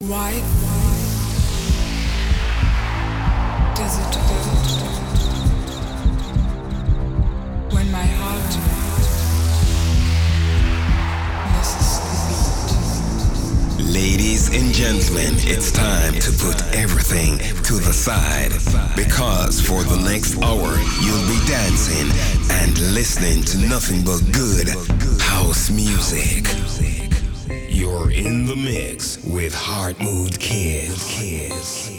Why why does it Ladies and gentlemen, it's time to put everything to the side because for the next hour you'll be dancing and listening to nothing but good house music. You're in the mix with Heart Mood Kids. Kids.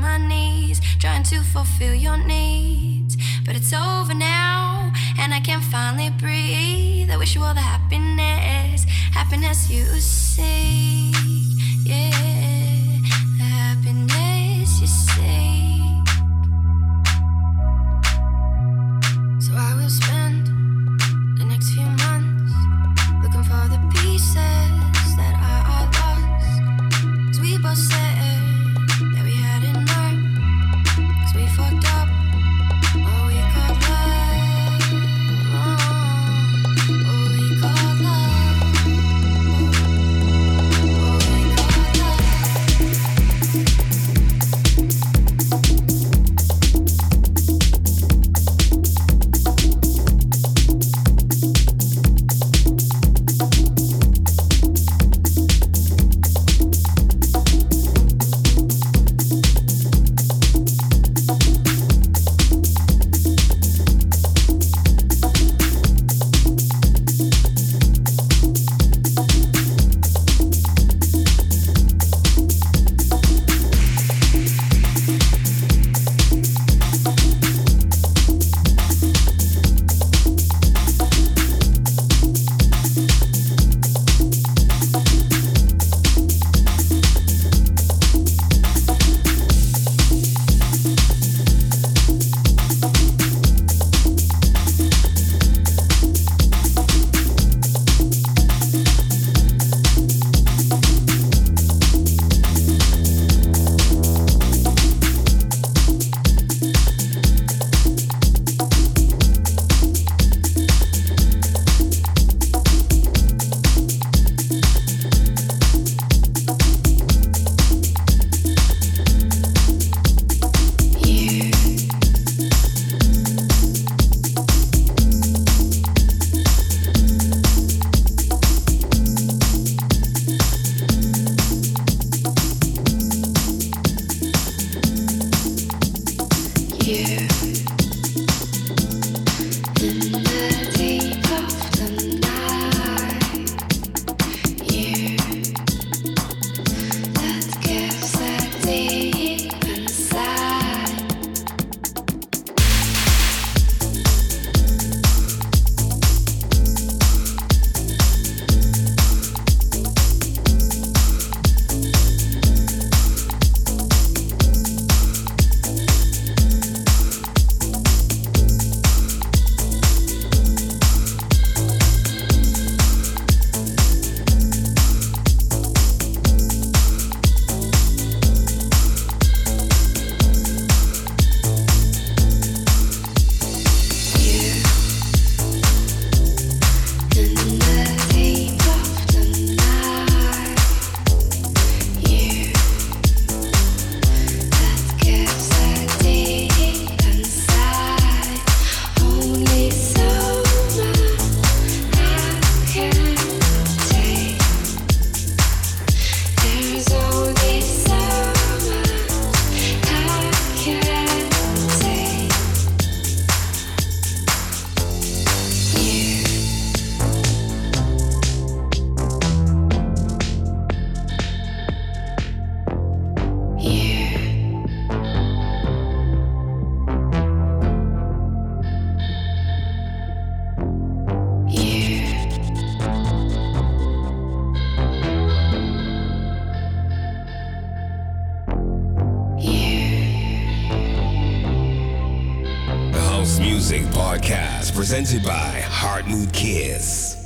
my knees, trying to fulfill your needs. But it's over now, and I can finally breathe. I wish you all the happiness, happiness you see. Presented by Heart Mood Kiss.